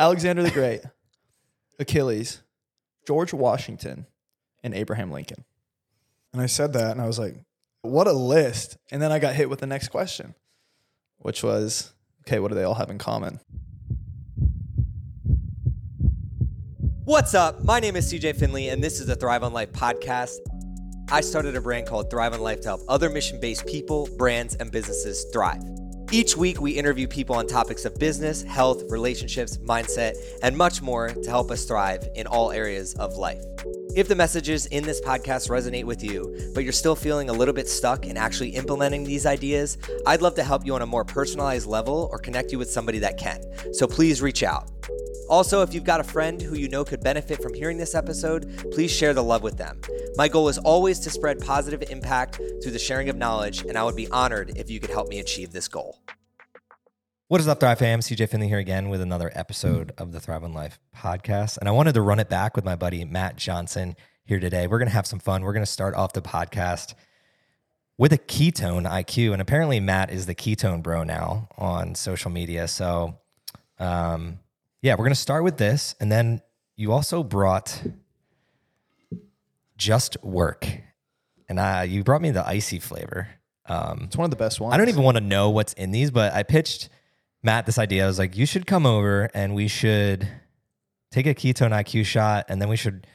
Alexander the Great, Achilles, George Washington, and Abraham Lincoln. And I said that and I was like, what a list. And then I got hit with the next question, which was, okay, what do they all have in common? What's up? My name is CJ Finley, and this is the Thrive on Life podcast. I started a brand called Thrive on Life to help other mission based people, brands, and businesses thrive. Each week, we interview people on topics of business, health, relationships, mindset, and much more to help us thrive in all areas of life. If the messages in this podcast resonate with you, but you're still feeling a little bit stuck in actually implementing these ideas, I'd love to help you on a more personalized level or connect you with somebody that can. So please reach out. Also, if you've got a friend who you know could benefit from hearing this episode, please share the love with them. My goal is always to spread positive impact through the sharing of knowledge, and I would be honored if you could help me achieve this goal. What is up, Thrive fam? CJ Finley here again with another episode of the Thrive on Life podcast. And I wanted to run it back with my buddy Matt Johnson here today. We're going to have some fun. We're going to start off the podcast with a ketone IQ. And apparently, Matt is the ketone bro now on social media. So, um, yeah, we're going to start with this. And then you also brought Just Work. And uh, you brought me the icy flavor. Um, It's one of the best ones. I don't even want to know what's in these, but I pitched Matt this idea. I was like, you should come over and we should take a ketone IQ shot, and then we should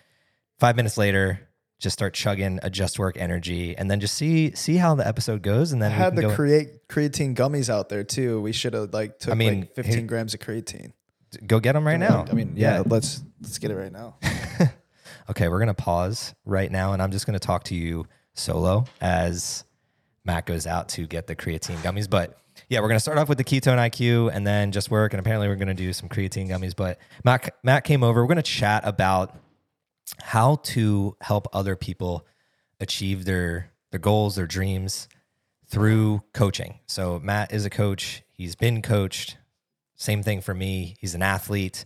five minutes later just start chugging a just work energy, and then just see see how the episode goes, and then we had the create creatine gummies out there too. We should have like took mean, like 15 here- grams of creatine. Go get them right now. I mean, yeah, let's let's get it right now. Okay, we're gonna pause right now, and I'm just gonna talk to you solo as Matt goes out to get the creatine gummies. But yeah, we're gonna start off with the ketone IQ and then just work, and apparently we're gonna do some creatine gummies. But Matt Matt came over. We're gonna chat about how to help other people achieve their their goals, their dreams through coaching. So Matt is a coach. He's been coached. Same thing for me. He's an athlete.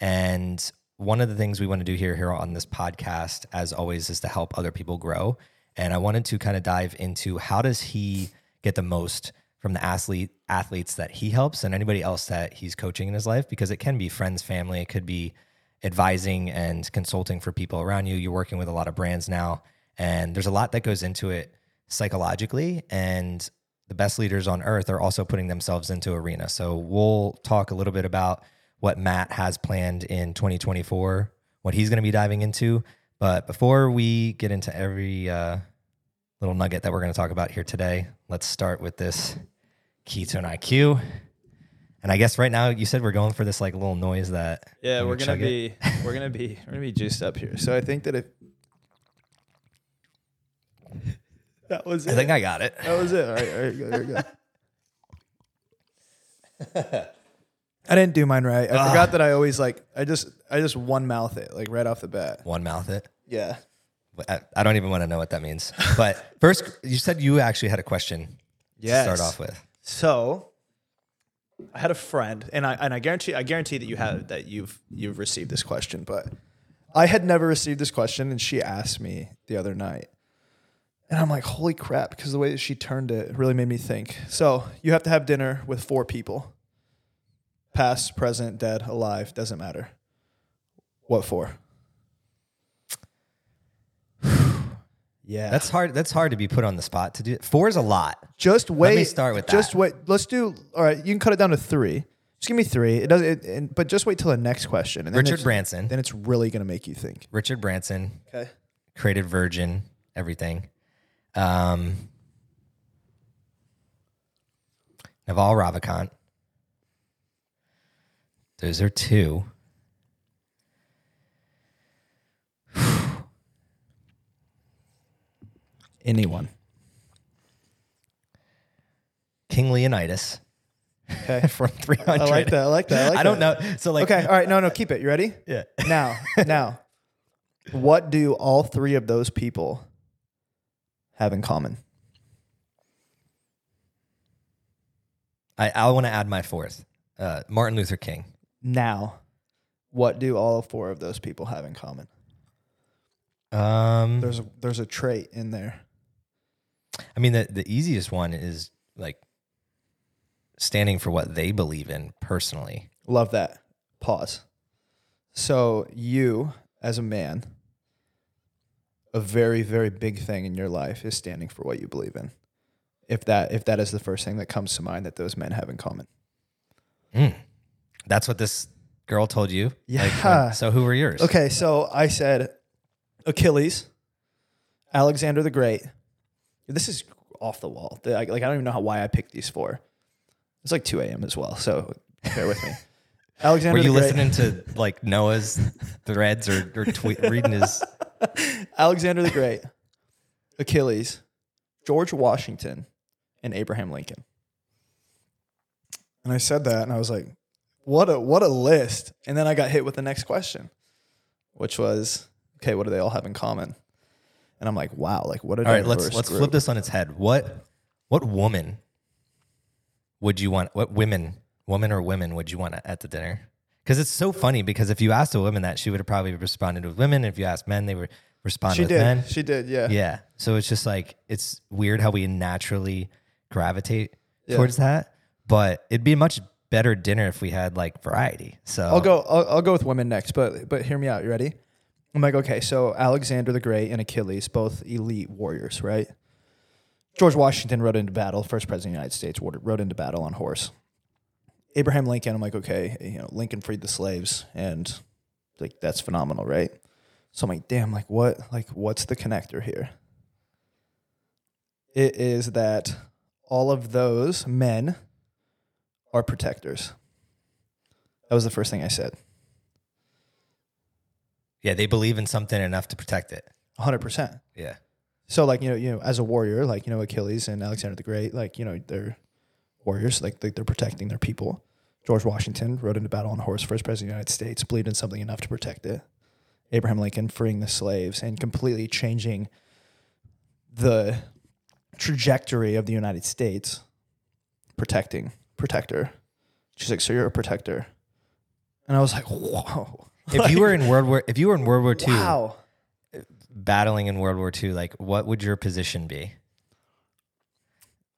And one of the things we want to do here here on this podcast, as always, is to help other people grow. And I wanted to kind of dive into how does he get the most from the athlete athletes that he helps and anybody else that he's coaching in his life because it can be friends, family, it could be advising and consulting for people around you. You're working with a lot of brands now, and there's a lot that goes into it psychologically. And the best leaders on earth are also putting themselves into arena. So we'll talk a little bit about what Matt has planned in 2024, what he's going to be diving into. But before we get into every uh, little nugget that we're going to talk about here today, let's start with this ketone IQ. And I guess right now you said we're going for this like little noise that Yeah, we're gonna chug it- be we're gonna be we're gonna be juiced up here. So I think that if that was it. I it. think I got it. that was it. All right, all right, go, there we go. I didn't do mine right. I forgot ah. that I always like I just I just one mouth it like right off the bat. One mouth it. Yeah. I, I don't even want to know what that means. But first, you said you actually had a question Yes. to start off with. So I had a friend, and I and I guarantee I guarantee that you have that you've you've received this question, but I had never received this question, and she asked me the other night, and I'm like, holy crap, because the way that she turned it really made me think. So you have to have dinner with four people, past, present, dead, alive, doesn't matter. What for? yeah, That's hard. That's hard to be put on the spot to do. Four is a lot. Just wait. Let me start with that. Just that. wait. Let's do. All right, you can cut it down to three. Just give me three. It does. It, and, but just wait till the next question. And then Richard it's- Branson. Then it's really gonna make you think. Richard Branson Okay. created Virgin, everything. Um, Naval Ravikant. Those are two. Anyone. King Leonidas Okay. from 300. I like that. I like that. I, like I don't that. know. So like, Okay. All right. No. No. Keep it. You ready? yeah. Now. now. What do all three of those people have in common? I, I want to add my fourth. Uh, Martin Luther King. Now, what do all four of those people have in common? Um, There's a, there's a trait in there. I mean, the, the easiest one is like standing for what they believe in personally. Love that. pause. So you, as a man, a very very big thing in your life is standing for what you believe in. If that if that is the first thing that comes to mind that those men have in common. Mm. That's what this girl told you. Like, Yeah. so who were yours? Okay, so I said Achilles, Alexander the Great. This is off the wall. Like, like, I don't even know how why I picked these four. It's like 2 a.m. as well, so bear with me. Alexander Were you listening to like Noah's threads or, or tweet, reading his? Alexander the Great, Achilles, George Washington, and Abraham Lincoln. And I said that, and I was like, "What a what a list!" And then I got hit with the next question, which was, "Okay, what do they all have in common?" And I'm like, "Wow, like what a All right, let's diverse let's group. flip this on its head. What what woman would you want? What women, woman or women, would you want at the dinner? Because it's so funny. Because if you asked a woman that, she would have probably responded with women. If you asked men, they would respond She with did. men. She did. Yeah. Yeah. So it's just like it's weird how we naturally gravitate Yeah. towards that. But it'd be a much better dinner if we had like variety. So I'll go. I'll, I'll go with women next, but but hear me out. You ready? I'm like, okay, so Alexander the Great and Achilles, both elite warriors, right? George Washington rode into battle, first president of the United States, rode rode into battle on horse. Abraham Lincoln, I'm like, okay, you know, Lincoln freed the slaves, and like that's phenomenal, right? So I'm like, damn, like what, like what's the connector here? It is that all of those men are protectors. That was the first thing I said. yeah, they believe in something enough to protect it. 100%. Yeah. So like, you know, you know, as a warrior, like, you know, Achilles and Alexander the Great, like, you know, they're warriors, like they, they're protecting their people. George Washington rode into battle on a horse, first president of the United States, believed in something enough to protect it. Abraham Lincoln freeing the slaves and completely changing the trajectory of the United States, protecting, protector. She's like, so you're a protector. And I was like, whoa. If you were in World War, if you were in World War II, Wow. battling in World War II, like what would your position be?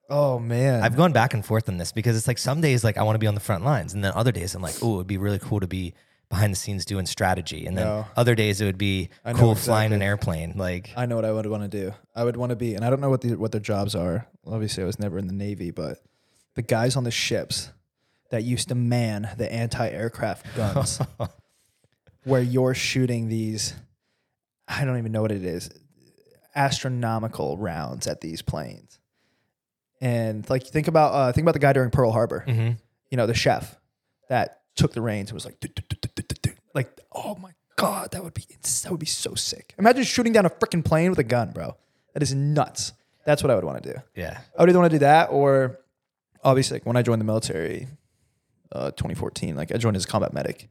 Oh man. I've gone back and forth on this because it's like some days like I want to be on the front lines, and then other days I'm like, oh, it'd be really cool to be behind the scenes doing strategy, and then No. other days it would be I know cool flying an exactly. airplane. Like, I know what I would want to do. I would want to be, and I don't know what the what their jobs are. Obviously, I was never in the Navy, but the guys on the ships that used to man the anti-aircraft guns, where you're shooting these, I don't even know what it is, astronomical rounds at these planes, and like think about uh, think about the guy during Pearl Harbor. mhm. You know, the chef that took the reins and was like, like, oh my god, that would be that would be so sick. Imagine shooting down a freaking plane with a gun, bro. That is nuts. That's what I would want to do. yeah, I would either want to do that or obviously like when I joined the military, uh, 2014, like I joined as a combat medic.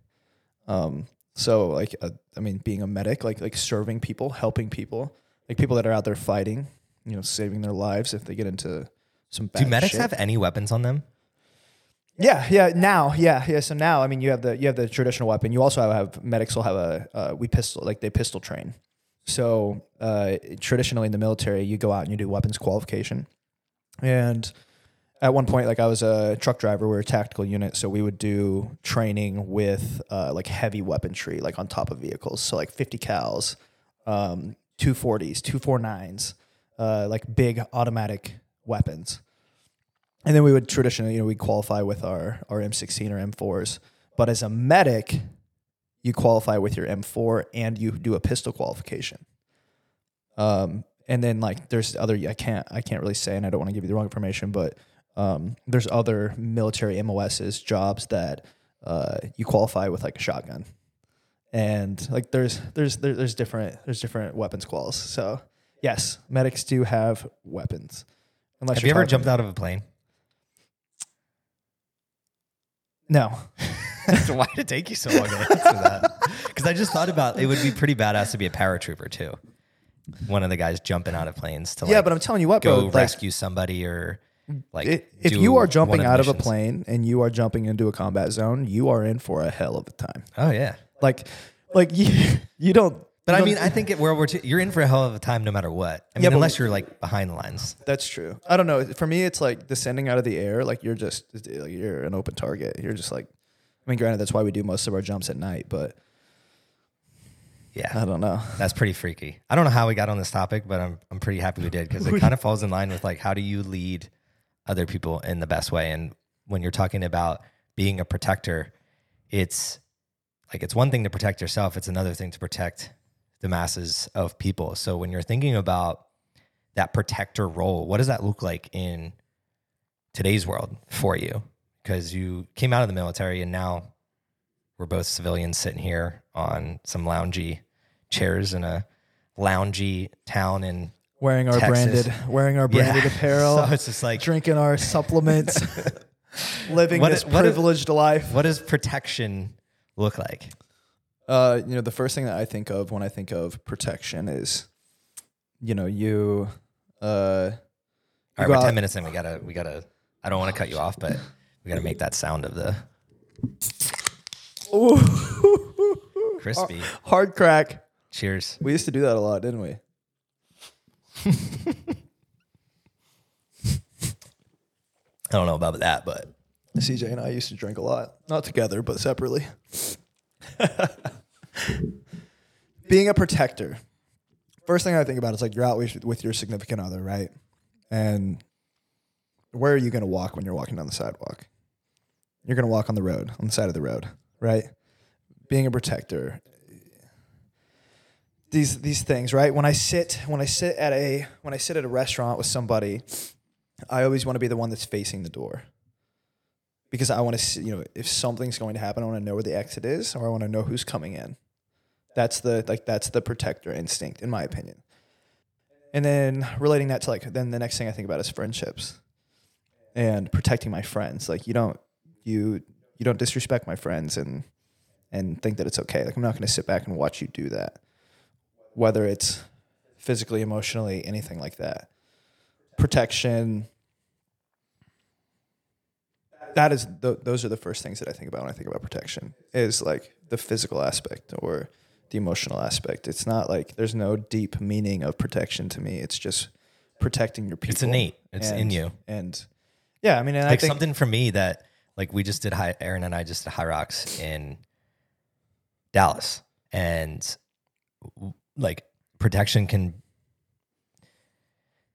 Um, so like uh, I mean, being a medic, like like serving people, helping people, like people that are out there fighting, you know, saving their lives if they get into some bad do medics shit. have any weapons on them? Yeah, yeah. Now, yeah, yeah. So now, I mean, you have the you have the traditional weapon. You also have medics will have a uh, we pistol like they pistol train. So uh, traditionally in the military, you go out and you do weapons qualification. And at one point, like I was a truck driver, we were a tactical unit, so we would do training with uh, like heavy weaponry, like on top of vehicles. So like 50 cals, um, 240s, 249s, uh, like big automatic weapons. And then we would traditionally, you know, we qualify with our, our M16 or M4s. But as a medic, you qualify with your M4 and you do a pistol qualification. Um, and then like there's other I can't I can't really say and I don't want to give you the wrong information, but um, there's other military MOSs jobs that uh, you qualify with like a shotgun. And like there's there's there's different there's different weapons quals. So yes, medics do have weapons. Unless Have you ever jumped out of a plane? No. so Why did it take you so long to answer that? Because I just thought about it would be pretty badass to be a paratrooper too. One of the guys jumping out of planes to like yeah, but I'm telling you what, go bro. Like, rescue somebody or like i- if you are jumping out of a plane and you are jumping into a combat zone, you are in for a hell of a time. Oh yeah. Like, like you, you don't. But I mean, I think at World War II, you're in for a hell of a time no matter what. I mean, Yeah, but- unless you're like behind the lines. that's true. I don't know. For me, it's like descending out of the air. Like you're just, like, you're an open target. You're just like, I mean, granted, that's why we do most of our jumps at night, but Yeah. I don't know. That's pretty freaky. I don't know how we got on this topic, but I'm I'm pretty happy we did because it kind of falls in line with like how do you lead other people in the best way. And when you're talking about being a protector, it's like it's one thing to protect yourself, it's another thing to protect the masses of people. So when you're thinking about that protector role, what does that look like in today's world for you? Because you came out of the military and now we're both civilians sitting here on some loungy chairs in a loungy town in Wearing our Texas. branded, wearing our branded Yeah. apparel, So it's just like drinking our supplements, living What this is- what is- privileged life. what does protection look like? Uh, you know, the first thing that I think of when I think of protection is, you know, you. Uh, All you right, we're ten minutes in. We gotta we gotta. I don't want to cut you off, but we gotta make that sound of the Ooh. crispy. hard crack. Cheers. We used to do that a lot, didn't we? I don't know about that, but CJ and I used to drink a lot, not together, but separately. Being a protector. First thing I think about is like you're out with, with your significant other, right? And where are you going to walk when you're walking down the sidewalk? You're going to walk on the road, on the side of the road, right? Being a protector. These these things, right? When I sit when I sit at a when I sit at a restaurant with somebody, I always want to be the one that's facing the door because I want to see, you know, if something's going to happen, I want to know where the exit is or I want to know who's coming in. That's the like that's the protector instinct in my opinion. And then relating that to like then the next thing I think about is friendships and protecting my friends. Like you don't you you don't disrespect my friends and and think that it's okay. Like I'm not going to sit back and watch you do that. Whether it's physically, emotionally, anything like that. Protection, that is th- those are the first things that I think about when I think about protection is like the physical aspect or the emotional aspect. It's not like there's no deep meaning of protection to me. It's just protecting your people. It's innate. It's in you. And yeah, I mean, and I like think something for me that like we just did high Aaron and I just did HYROX in Dallas and like protection can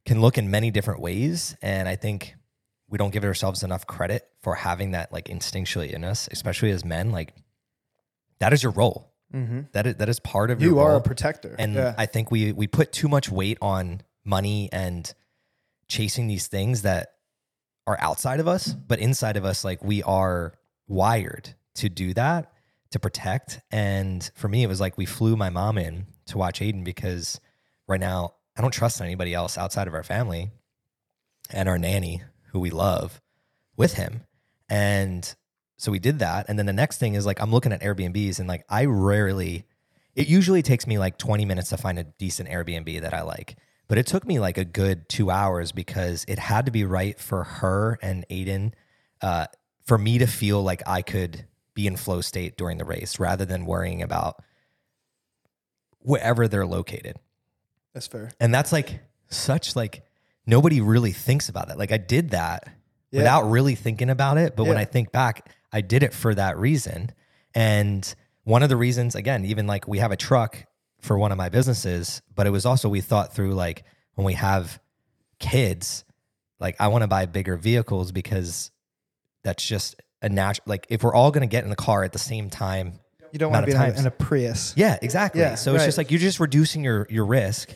can look in many different ways and I think we don't give ourselves enough credit for having that like instinctually in us especially as men like that is your role that is that is part of Mm-hmm. you your are role. a protector. And yeah. I think we we put too much weight on money and chasing these things that are outside of us, but inside of us, like we are wired to do that, to protect. And for me, it was like we flew my mom in to watch Aiden because right now I don't trust anybody else outside of our family and our nanny, who we love, with him. And so we did that. And then the next thing is like I'm looking at Airbnbs and like I rarely it usually takes me like 20 minutes to find a decent Airbnb that I like. But it took me like a good two hours because it had to be right for her and Aiden, uh, for me to feel like I could be in flow state during the race rather than worrying about wherever they're located. That's fair. And that's like such like nobody really thinks about that. Like I did that Yeah. without really thinking about it, but when I think back, I did it for that reason. And one of the reasons again, even like we have a truck for one of my businesses, but it was also we thought through like when we have kids, like I want to buy bigger vehicles because that's just a natural like if we're all going to get in the car at the same time You don't want to be in a, in a Prius. yeah, exactly. Yeah, so it's just like you're just reducing your your risk,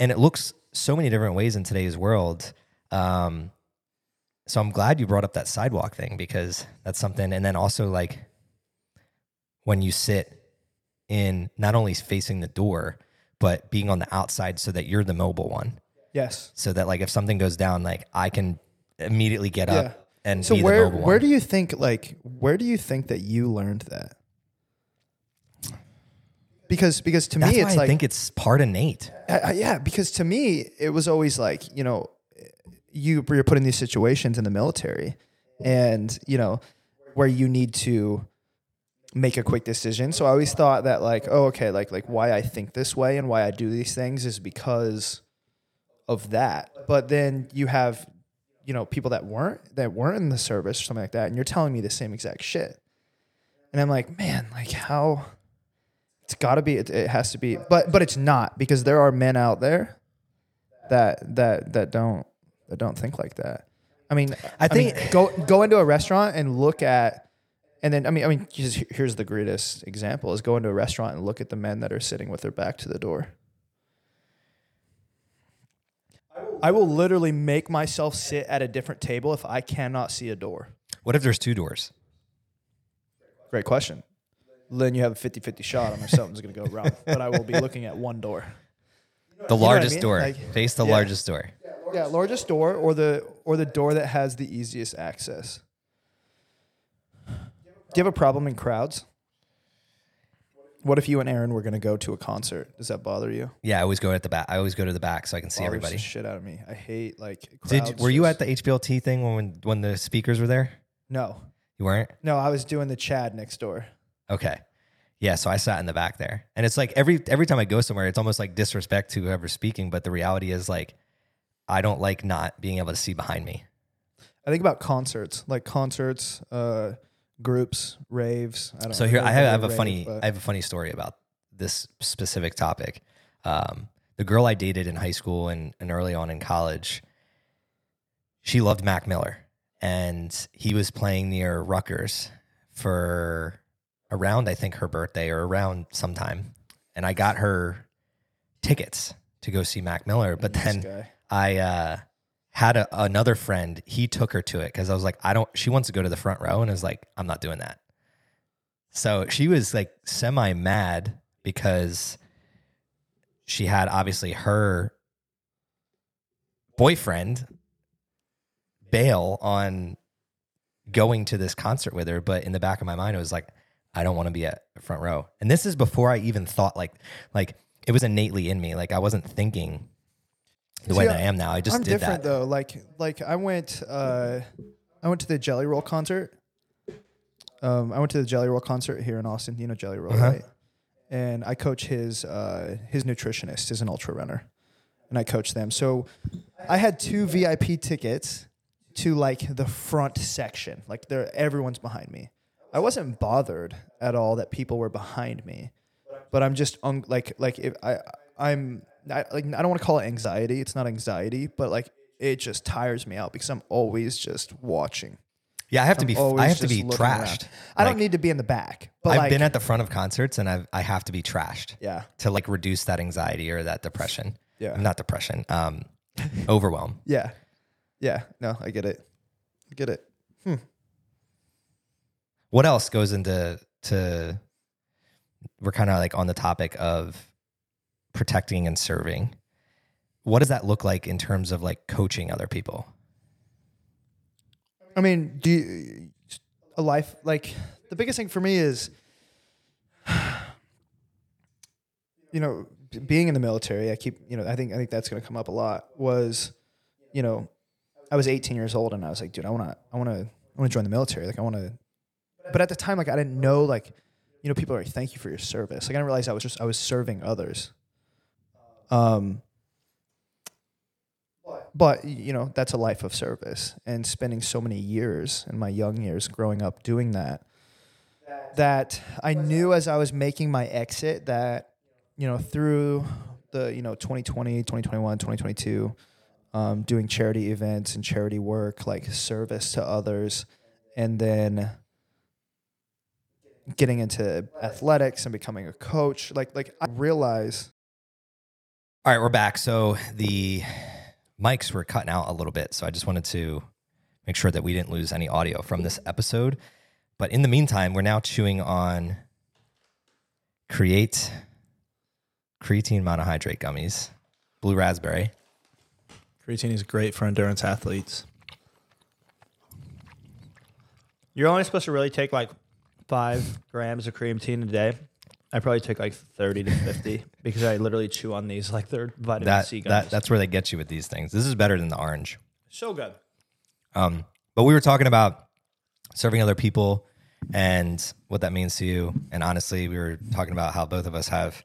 and it looks so many different ways in today's world. Um, so I'm glad you brought up that sidewalk thing because that's something. And then also like when you sit in not only facing the door, but being on the outside so that you're the mobile one, Yes. so that like if something goes down, like I can immediately get Yeah. up and So be where the mobile where do you think like where do you think that you learned that? Because because to That's me it's I like think it's part innate. I, I, yeah, because to me, it was always like, you know, you you're put in these situations in the military, and you know, where you need to make a quick decision. So I always thought that like, oh, okay, like like why I think this way and why I do these things is because of that. But then you have, you know, people that weren't that weren't in the service or something like that, and you're telling me the same exact shit. And I'm like, man, like how it's got to be it, it has to be but but it's not because there are men out there that that that don't that don't think like that. I mean, I mean, think- go go into a restaurant and look at and then I mean I mean just here's the greatest example is go into a restaurant and look at the men that are sitting with their back to the door. I will literally make myself sit at a different table if I cannot see a door. What if there's two doors? Great question. Then you have a 50 50 shot on if something's going to go wrong. But I will be looking at one door. The what I largest mean? door. Like- Face the Yeah. largest door. Yeah, largest door or the or the door that has the easiest access. Do you have a problem in crowds? What if you and Aaron were going to go to a concert? Does that bother you? Yeah, I always go at the back. I always go to the back so I can see oh, everybody. the shit out of me. I hate like. Did were you at the HBLT thing when when the speakers were there? No, You weren't. no. I was doing the Chad next door. Okay. Yeah, so I sat in the back there. And it's like every every time I go somewhere, it's almost like disrespect to whoever's speaking, but the reality is like I don't like not being able to see behind me. I think about concerts, like concerts, uh, groups, raves. I don't. So I've here I have, I have a rave, funny but- I have a funny story about this specific topic. Um, the girl I dated in high school and, and early on in college, she loved Mac Miller, and he was playing near Rutgers for around I think her birthday or around sometime, and I got her tickets to go see Mac Miller. But Nice then guy. I uh, had a, another friend. He took her to it because I was like, I don't. She wants to go to the front row, and I was like, I'm not doing that. So she was like semi mad because she had obviously her boyfriend bail on going to this concert with her, but in the back of my mind, it was like, I don't want to be at the front row. And this is before I even thought like like it was innately in me. Like I wasn't thinking the way See, that I am now. I just I'm different that. though. Like like I went uh I went to the Jelly Roll concert. Um I went to the Jelly Roll concert here in Austin. You know Jelly Roll, Uh-huh. right? And I coach his uh his nutritionist is an ultra runner. And I coach them. So I had two VIP tickets to like the front section. Like there everyone's behind me. I wasn't bothered at all that people were behind me. But I'm just un- like like if I I'm I, like I don't want to call it anxiety. It's not anxiety, but like it just tires me out because I'm always just watching. Yeah, I have to I'm be. I have to be looking around. trashed. I don't need to be in the back, but I've like, been at the front of concerts, and I've, I have to be trashed yeah, to like reduce that anxiety or that depression. Yeah. not depression. Um, overwhelm. yeah, yeah. No, I get it. I get it. What else goes into to? We're kind of like on the topic of protecting and serving. What does that look like in terms of like coaching other people? I mean, do you, a life like the biggest thing for me is, you know, being in the military. I keep, you know, I think I think that's going to come up a lot. Was, you know, I was 18 years old and I was like, dude, I want to, I want to, I want to join the military. Like, I want to, but at the time, like, I didn't know, like, you know, people are like, thank you for your service. Like, I didn't realize I was just, I was serving others. Um, but you know that's a life of service and spending so many years in my young years growing up doing that that i knew as i was making my exit that you know through the you know 2020 2021 2022 um, doing charity events and charity work like service to others and then getting into athletics and becoming a coach like like i realize All right, we're back. So the mics were cutting out a little bit. So I just wanted to make sure that we didn't lose any audio from this episode. But in the meantime, we're now chewing on Create Creatine Monohydrate Gummies, Blue Raspberry. Creatine is great for endurance athletes. You're only supposed to really take like five grams of cream creatine a day. I probably take like 30 to 50 because I literally chew on these like they're vitamin That, C gummies. that that's where they get you with these things. This is better than the orange. so good. Um, but we were talking about serving other people and what that means to you. And honestly, we were talking about how both of us have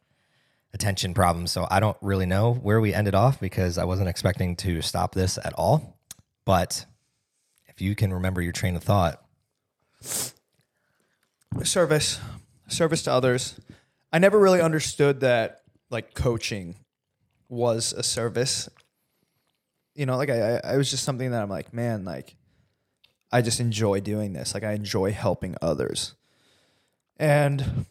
attention problems. So I don't really know where we ended off because I wasn't expecting to stop this at all. But if you can remember your train of thought, service, service to others. I never really understood that like coaching was a service. You know, like I, I, was just something that I'm like, man, like I just enjoy doing this. Like I enjoy helping others. And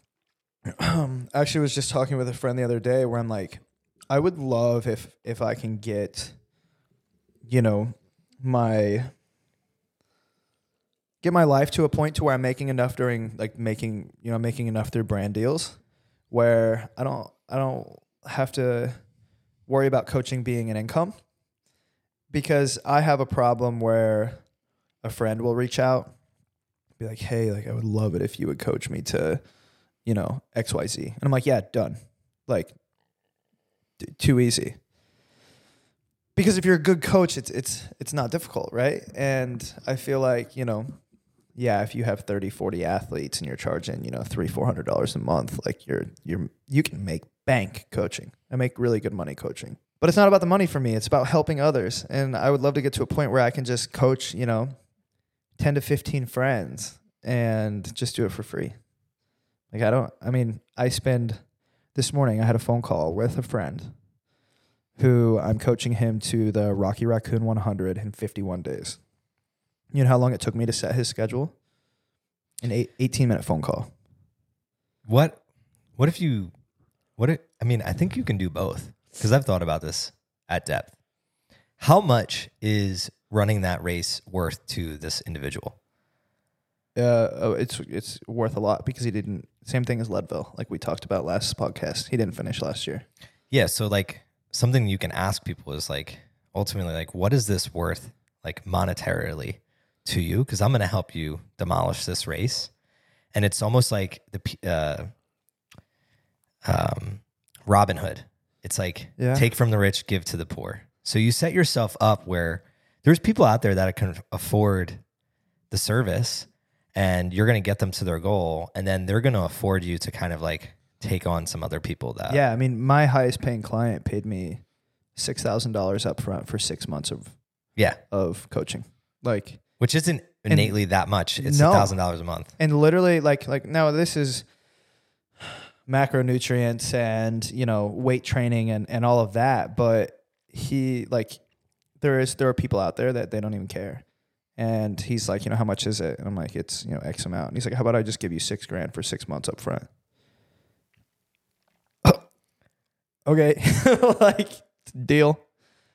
um, actually was just talking with a friend the other day where I'm like, I would love if if I can get, you know, my get my life to a point to where I'm making enough during like making you know making enough through brand deals, where I don't I don't have to worry about coaching being an income, because I have a problem where a friend will reach out, be like, hey, like I would love it if you would coach me to, you know, X Y Z, and I'm like, yeah, done, like t- too easy. Because if you're a good coach it's it's it's not difficult right? And i feel like you know yeah if you have 30 40 athletes and you're charging you know three four hundred dollars a month like you're you're you can make bank coaching i make really good money coaching. But it's not about the money for me it's about helping others. And i would love to get to a point where i can just coach you know 10 to 15 friends and just do it for free. Like i don't i mean i spend this morning i had a phone call with a friend who I'm coaching him to the Rocky Raccoon 100 in 51 days. You know how long it took me to set his schedule? An eight, 18 minute phone call. What what if you what if, I mean, I think you can do both because I've thought about this at depth. How much is running that race worth to this individual? Uh, oh, it's it's worth a lot because he didn't. Same thing as Leadville, like we talked about last podcast. He didn't finish last year. Yeah, so like something you can ask people is like ultimately like what is this worth like monetarily to you because i'm going to help you demolish this race and it's almost like the uh, um, robin hood it's like Yeah. take from the rich give to the poor so you set yourself up where there's people out there that can afford the service and you're going to get them to their goal and then they're going to afford you to kind of like take on some other people that yeah, I mean, my highest paying client paid me six thousand dollars up front for six months of yeah of coaching. Like, which isn't And- innately that much. It's a No. thousand dollars a month. and literally, like, like no, this is macronutrients and you know weight training and and all of that. But he like there is there are people out there that they don't even care. And he's like, you know, how much is it? And I'm like, it's you know X amount. And he's like, how about I just give you six grand for six months up front? okay, like deal,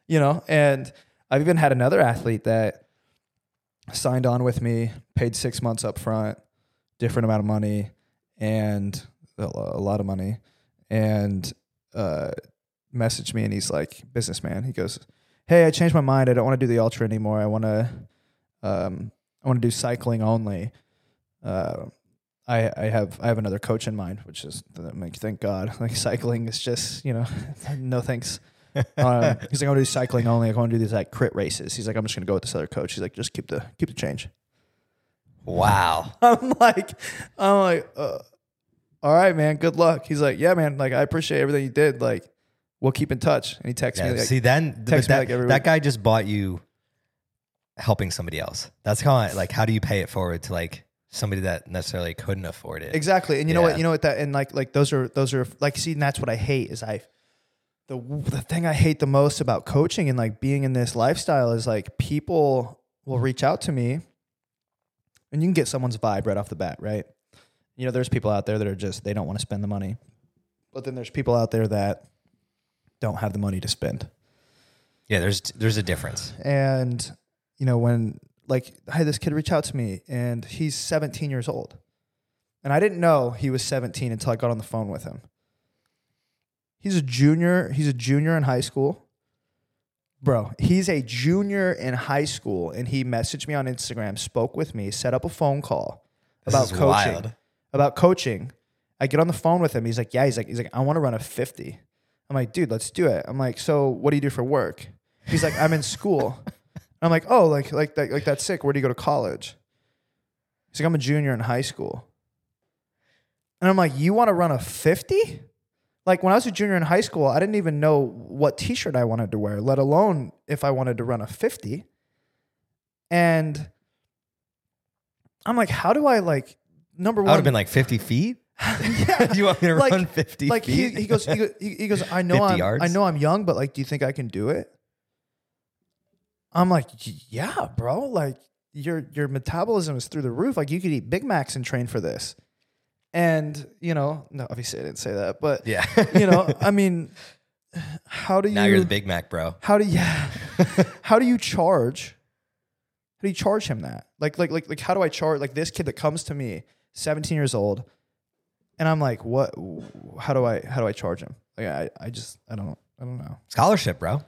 you know. And I've even had another athlete that signed on with me, paid six months up front, different amount of money, and a lot of money, and uh, messaged me, and he's like, businessman. He goes, "Hey, I changed my mind. I don't want to do the ultra anymore. I want to, um, I want to do cycling only." Uh, I, I have I have another coach in mind, which is like thank God. Like cycling is just you know no thanks. Uh, he's like I want to do cycling only. I want to do these like crit races. He's like I'm just gonna go with this other coach. He's like just keep the keep the change. Wow. I'm like I'm like uh, all right man, good luck. He's like yeah man, like I appreciate everything you did. Like we'll keep in touch. And he texts Yeah, me like see, then th- text me that, like every that week. guy just bought you helping somebody else. That's how I like. How do you pay it forward to like somebody that necessarily couldn't afford it? Exactly. And you know what? You know what that and like like those are those are like see, and that's what I hate is I the the thing I hate the most about coaching and like being in this lifestyle is like people will reach out to me and you can get someone's vibe right off the bat, right? You know, there's people out there that are just they don't want to spend the money. But then there's people out there that don't have the money to spend. Yeah, there's there's a difference. And you know, when like I had this kid reach out to me and he's 17 years old. And I didn't know he was 17 until I got on the phone with him. He's a junior, he's a junior in high school. Bro, he's a junior in high school and he messaged me on Instagram, spoke with me, set up a phone call This about coaching. wild. About coaching. I get on the phone with him. He's like, "Yeah, he's like he's like I want to run a 50." I'm like, "Dude, let's do it." I'm like, "So, what do you do for work?" He's like, "I'm in school." I'm like, "Oh, like like that like that's sick. Where do you go to college?" He's like, "I'm a junior in high school." And I'm like, "You want to run a 50?" Like when I was a junior in high school, I didn't even know what t-shirt I wanted to wear, let alone if I wanted to run a 50. And I'm like, how do I like number one? I would have been like 50 feet. Yeah. You want me to like, run 50 like he, feet? he goes, he goes, he he goes, I know I'm, yards? I know I'm young, but like, do you think I can do it? I'm like, yeah, bro. Like your your metabolism is through the roof. Like you could eat Big Macs and train for this. And you know, no, obviously I didn't say that, but yeah. you know, I mean, how do you? now you're the Big Mac, bro. How do you? how do you charge? How do you charge him that? Like, like, like, like, how do I charge? Like this kid that comes to me, 17 years old, and I'm like, what? How do I? How do I charge him? Like, I, I just, I don't, I don't know Scholarship, bro.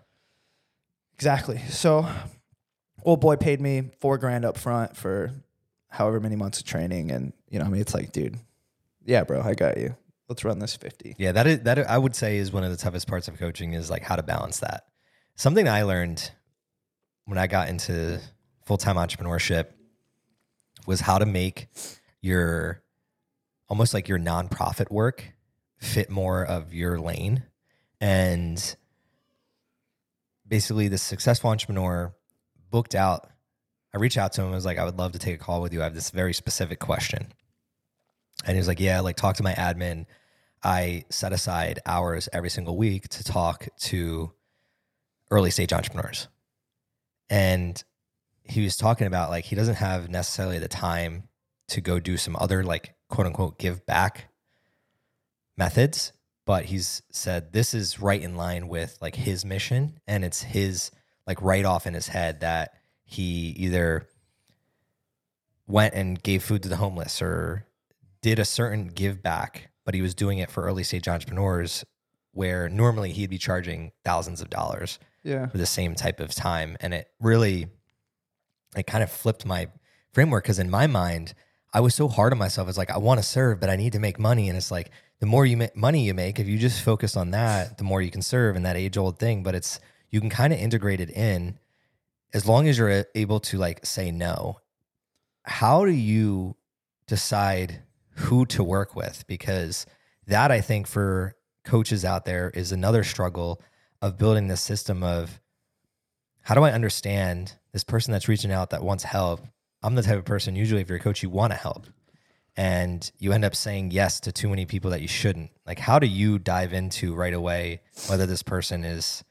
exactly. So, old boy paid me four grand up front for however many months of training, and you know, I mean, it's like, dude, yeah, bro, I got you. Let's run this 50. Yeah, that is that I would say is one of the toughest parts of coaching is like how to balance that. Something I learned when I got into full-time entrepreneurship was how to make your almost like your nonprofit work fit more of your lane. And basically the successful entrepreneur booked out. I reached out to him, I was like, I would love to take a call with you. I have this very specific question. And he was like, Yeah, like talk to my admin. I set aside hours every single week to talk to early stage entrepreneurs. And he was talking about like he doesn't have necessarily the time to go do some other like quote unquote give back methods, but he's said this is right in line with like his mission and it's his like right off in his head that he either went and gave food to the homeless or did a certain give back, but he was doing it for early stage entrepreneurs where normally he'd be charging thousands of dollars Yeah. for the same type of time. And it really, it kind of flipped my framework because in my mind, I was so hard on myself. It's like, I want to serve, but I need to make money. And it's like, the more you make money you make, if you just focus on that, the more you can serve and that age old thing. But it's, you can kind of integrate it in as long as you're able to like say no. How do you decide who to work with? Because that I think for coaches out there is another struggle of building this system of how do I understand this person that's reaching out that wants help? I'm the type of person, usually, if you're a coach, you want to help. And you end up saying yes to too many people that you shouldn't. Like, how do you dive into right away whether this person is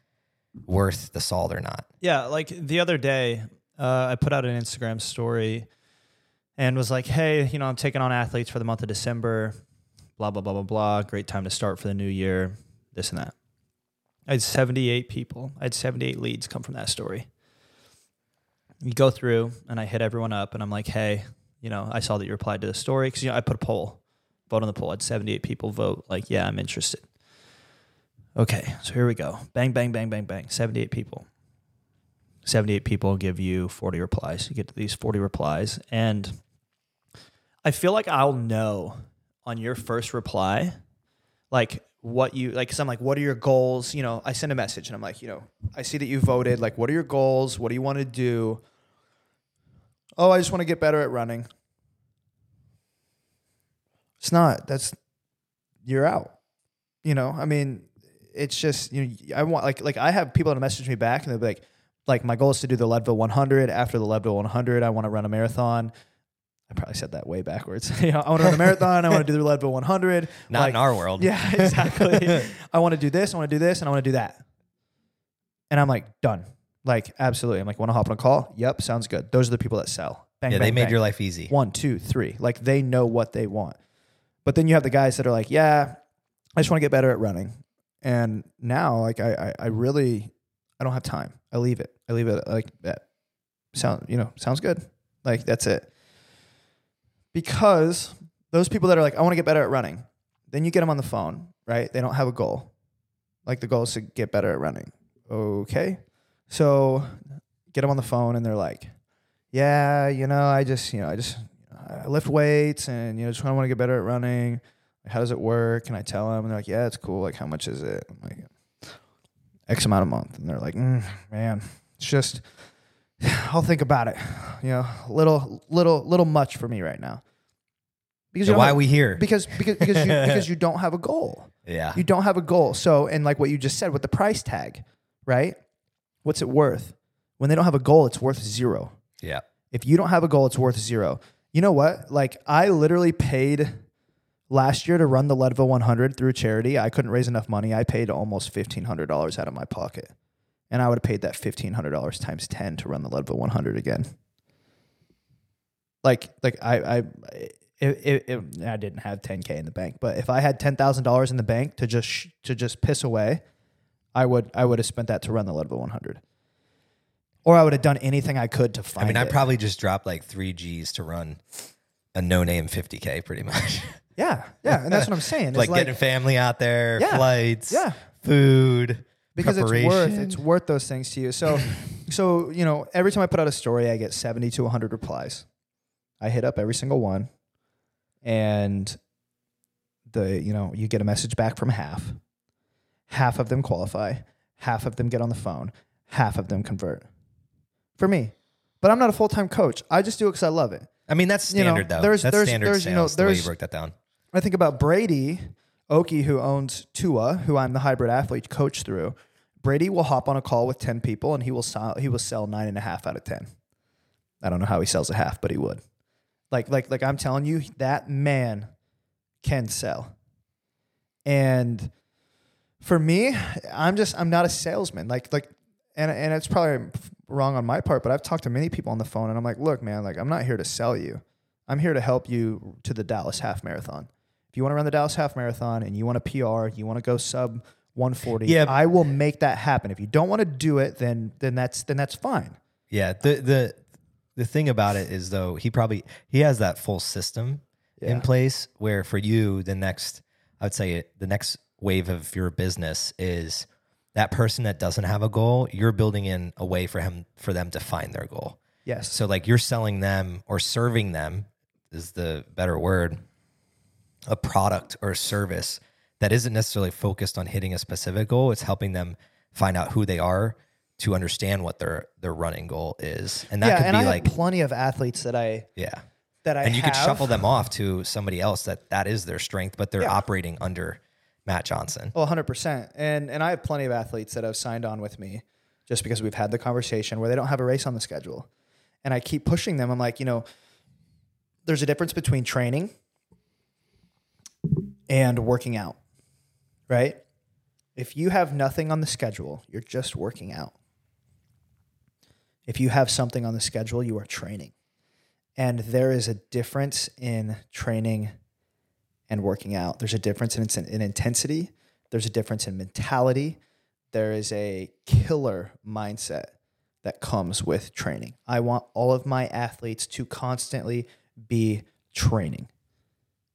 worth the salt or not? Yeah, like the other day, uh, I put out an Instagram story and was like, "Hey, you know, I'm taking on athletes for the month of December. Blah blah blah blah blah. Great time to start for the new year. This and that." I had 78 people. I had 78 leads come from that story. You go through, and I hit everyone up, and I'm like, "Hey, you know, I saw that you replied to the story because you know I put a poll, vote on the poll. I had 78 people vote. Like, yeah, I'm interested." Okay, so here we go. Bang, bang, bang, bang, bang. 78 people. 78 people give you 40 replies. You get these 40 replies. And I feel like I'll know on your first reply, like what you, like, cause I'm like, what are your goals? You know, I send a message and I'm like, you know, I see that you voted. Like, what are your goals? What do you want to do? Oh, I just want to get better at running. It's not, that's, you're out. You know, I mean, it's just you know I want like like I have people that message me back and they're like like my goal is to do the Leadville 100. After the Leadville 100, I want to run a marathon. I probably said that way backwards. you know, I want to run a marathon. I want to do the Leadville 100. Not Like, in our world. Yeah, exactly. I want to do this. I want to do this, and I want to do that. And I'm like done. Like absolutely. I'm like want to hop on a call. Yep, sounds good. Those are the people that sell. Bang, Yeah, bang, they made bang your life easy. one, two, three. Like they know what they want. But then you have the guys that are like, yeah, I just want to get better at running. And now, like I, I, I really, I don't have time. I leave it. I leave it like that. Sound, you know, sounds good. Like that's it. Because those people that are like, I want to get better at running, then you get them on the phone, right? They don't have a goal. Like the goal is to get better at running. Okay. So get them on the phone and they're like, yeah, you know, I just, you know, I just I lift weights and, you know, just want to get better at running. How does it work? And I tell them, and they're like, yeah, it's cool. Like, how much is it? I'm like, X amount a month. And they're like, mm, man, it's just, I'll think about it. You know, little, little, little much for me right now. Because why have- are we here? because because because you because you don't have a goal. yeah. You don't have a goal. So, and like what you just said with the price tag, right? What's it worth? When they don't have a goal, it's worth zero. yeah. If you don't have a goal, it's worth zero. You know what? Like I literally paid last year to run the Leadville 100 through charity. I couldn't raise enough money. I paid almost $1,500 out of my pocket. And I would have paid that $1,500 times 10 to run the Leadville 100 again. Like, like I, I, it, it, it, I didn't have 10k in the bank, but if I had $10,000 in the bank to just, sh- to just piss away, I would, I would have spent that to run the Leadville 100 or I would have done anything I could to find I mean, I it. probably just dropped like three G's to run a no name 50K pretty much. yeah, yeah, and that's what I'm saying. It's like, getting family out there, Yeah, flights, yeah. food, because it's worth it's worth those things to you. So, so you know, every time I put out a story, I get 70 to 100 replies. I hit up every single one, and the you know you get a message back from half. Half of them qualify. Half of them get on the phone. Half of them convert. For me, but I'm not a full time coach. I just do it because I love it. I mean, that's you know, standard though. there's- that's there's- standard there's, sales. you know, the way you broke that down. I think about Brady Oki, who owns Tua, who I'm the hybrid athlete coach through. Brady will hop on a call with ten people, and he will sell, he will sell nine and a half out of ten. I don't know how he sells a half, but he would. Like like like I'm telling you, that man can sell. And for me, I'm just I'm not a salesman. Like like and and it's probably wrong on my part, but I've talked to many people on the phone and I'm like, "Look, man, like I'm not here to sell you. I'm here to help you to the Dallas half marathon. If you want to run the Dallas half marathon and you want a PR, you want to go sub 140, Yeah. I will make that happen. If you don't want to do it, then then that's then that's fine. Yeah. The the the thing about it is though, he probably he has that full system Yeah. in place where for you, the next I would say the next wave of your business is that person that doesn't have a goal, you're building in a way for him for them to find their goal. Yes. So like you're selling them or serving them is the better word, a product or a service that isn't necessarily focused on hitting a specific goal. It's helping them find out who they are to understand what their their running goal is. And that yeah, could and be I like plenty of athletes that I yeah. that I And you could shuffle them off to somebody else that that is their strength, but they're Yeah. operating under Matt Johnson. Well, 100%. And and I have plenty of athletes that have signed on with me just because we've had the conversation where they don't have a race on the schedule. And I keep pushing them. I'm like, you know, there's a difference between training and working out. Right? If you have nothing on the schedule, you're just working out. If you have something on the schedule, you are training. And there is a difference in training and working out. There's a difference in, in intensity. There's a difference in mentality. There is a killer mindset that comes with training. I want all of my athletes to constantly be training.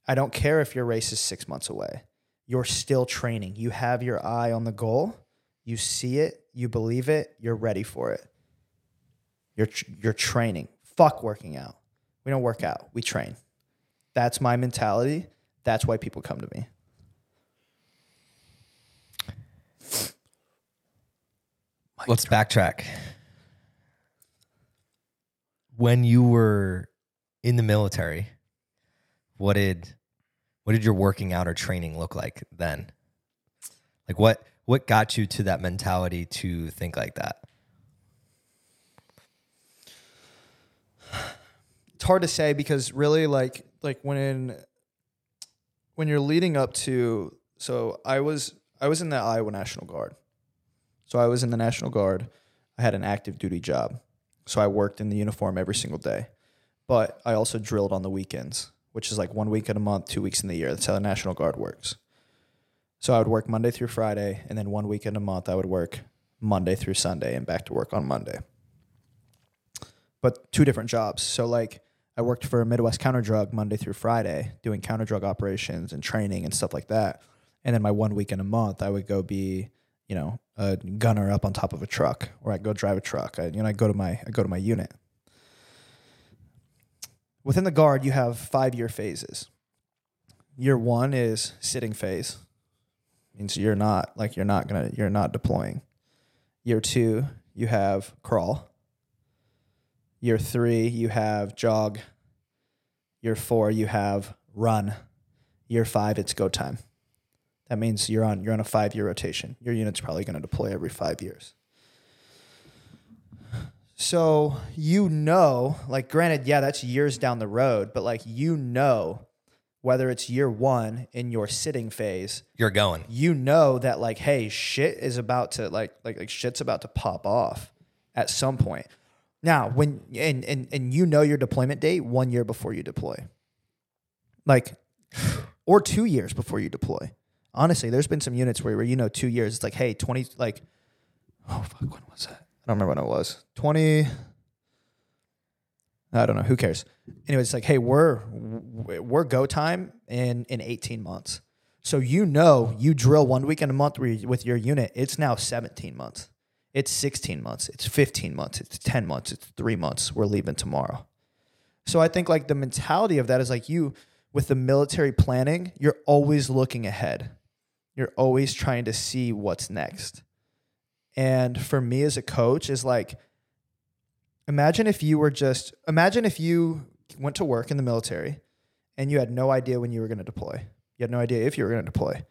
I don't care if your race is six months away. You're still training. You have your eye on the goal. You see it. You believe it. You're ready for it. You're, you're training. Fuck working out. We don't work out. We train. That's my mentality. That's why people come to me. Let's backtrack. When you were in the military, what did what did your working out or training look like then? Like what what got you to that mentality to think like that? it's hard to say because really like like when in, when you're leading up to so I was I was in the Iowa National Guard. So I was in the National Guard. I had an active duty job. So I worked in the uniform every single day. But I also drilled on the weekends, which is like one week in a month, two weeks in the year. That's how the National Guard works. So I would work Monday through Friday, and then one week in a month I would work Monday through Sunday and back to work on Monday but two different jobs. So like I worked for Midwest Counter Drug Monday through Friday, doing counter drug operations and training and stuff like that. And then my one week in a month, I would go be, you know, a gunner up on top of a truck, or I'd go drive a truck. I, you know, I go to my I go to my unit. Within the guard, you have five year phases. Year one is sitting phase, means you're not like you're not gonna you're not deploying. Year two, you have crawl. Year three, you have jog. Year four, you have run. Year five, it's go time. That means you're on you're on a five year rotation. Your unit's probably to deploy every five years. So you know, like, granted, yeah, that's years down the road, but like, you know, whether it's year one in your sitting phase, You're going. you know that like, hey, shit is about to like, like, like shit's about to pop off at some point. Now, when and and and you know your deployment date one year before you deploy, like, or two years before you deploy. Honestly, there's been some units where, where you know two years. It's like, hey, twenty, like, oh fuck, when was that? I don't remember when it was. Twenty. I don't know. Who cares? Anyway, it's like, hey, we're we're go time in in 18 months. So you know, you drill one weekend a month with with your unit. It's now 17 months. It's 16 months. It's 15 months. It's 10 months. It's three months. We're leaving tomorrow. So I think like the mentality of that is like you with the military planning, you're always looking ahead. You're always trying to see what's next. And for me as a coach is like imagine if you were just imagine if you went to work in the military and you had no idea when you were going to deploy. You had no idea if you were going to deploy.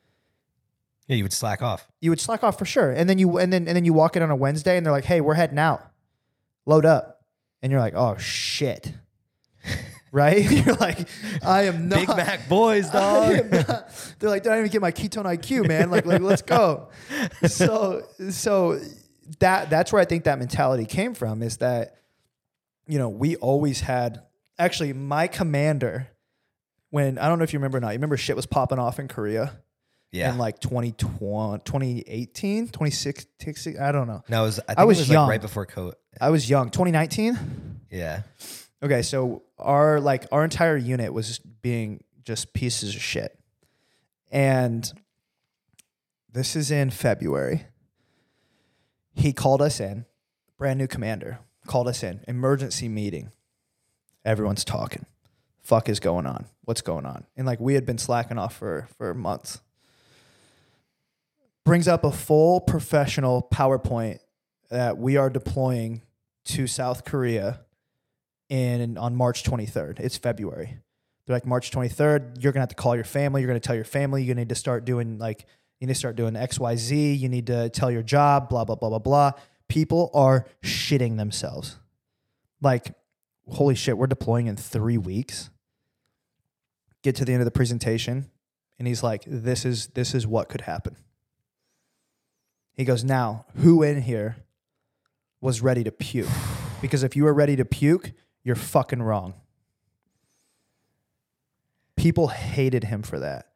Yeah, you would slack off. You would slack off for sure. And then you and then and then you walk in on a Wednesday and they're like, "Hey, we're heading out. Load up." And you're like, "Oh shit." Right? You're like, "I am not Big Mac boys, dog. not- they're like, did I even get my ketone IQ, man? Like, like, let's go. So, so that that's where I think that mentality came from. Is that, you know, we always had. Actually, my commander, when I don't know if you remember or not, you remember shit was popping off in Korea yeah. in like 2020, 2018, 2016. I don't know. no, it was, I think I was it was young. like right before COVID. I was young. 2019. Yeah. Okay, so our like our entire unit was being just pieces of shit. And this is in February. He called us in, brand new commander, called us in, emergency meeting. Everyone's talking. Fuck is going on? What's going on? And like we had been slacking off for for months. Brings up a full professional PowerPoint that we are deploying to South Korea in on March 23rd. It's February. They're like March 23rd. You're gonna have to call your family. You're gonna tell your family. Gonna need to start doing like you need to start doing X Y Z. You need to tell your job. Blah blah blah blah blah. People are shitting themselves. Like, holy shit, we're deploying in three weeks. Get to the end of the presentation, and he's like, "This is this is what could happen." He goes, "Now, who in here was ready to puke?" Because if you were ready to puke, you're fucking wrong. People hated him for that.